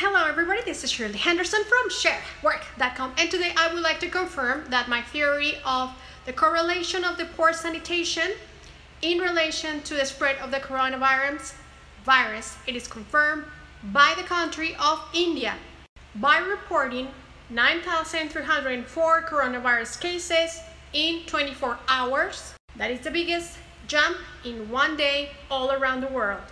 Hello everybody, this is Shirley Henderson from sharework.com and today I would like to confirm that my theory of the correlation of the poor sanitation in relation to the spread of the coronavirus virus, it is confirmed by the country of India by reporting 9,304 coronavirus cases in 24 hours. That is the biggest jump in one day all around the world.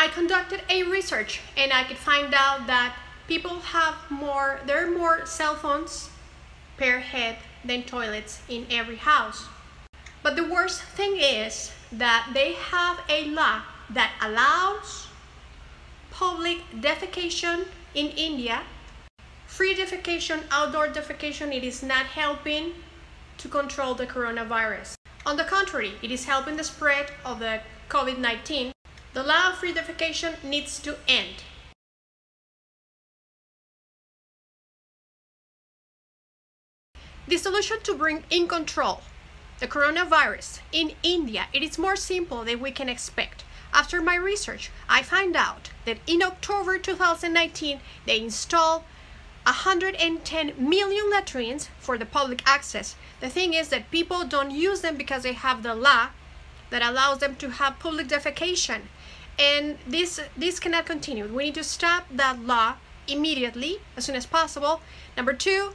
I conducted a research and I could find out that people have more, there are more cell phones per head than toilets in every house. But the worst thing is that they have a law that allows public defecation in India. Free defecation, outdoor defecation, it is not helping to control the coronavirus. On the contrary, it is helping the spread of the COVID-19 the law of free defecation needs to end. The solution to bring in control the coronavirus in India, it is more simple than we can expect. After my research, I find out that in October 2019, they installed 110 million latrines for the public access. The thing is that people don't use them because they have the law that allows them to have public defecation and this this cannot continue. We need to stop that law immediately as soon as possible. Number two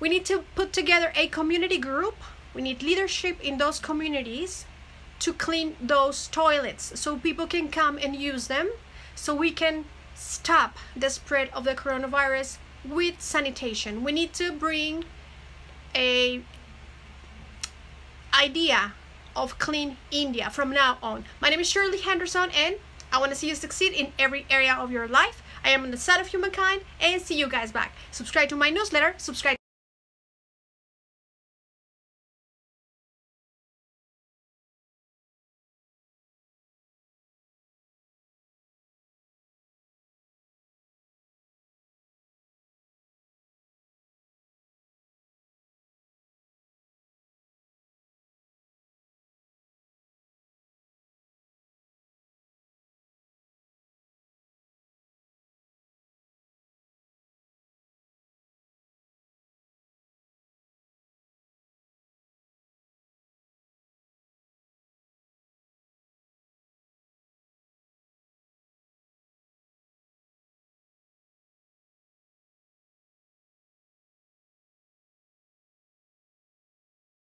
we need to put together a community group. We need leadership in those communities to clean those toilets so people can come and use them so we can stop the spread of the coronavirus with sanitation. We need to bring a idea of clean India from now on. My name is Shirley Henderson and I want to see you succeed in every area of your life. I am on the side of humankind and see you guys back. Subscribe to my newsletter, subscribe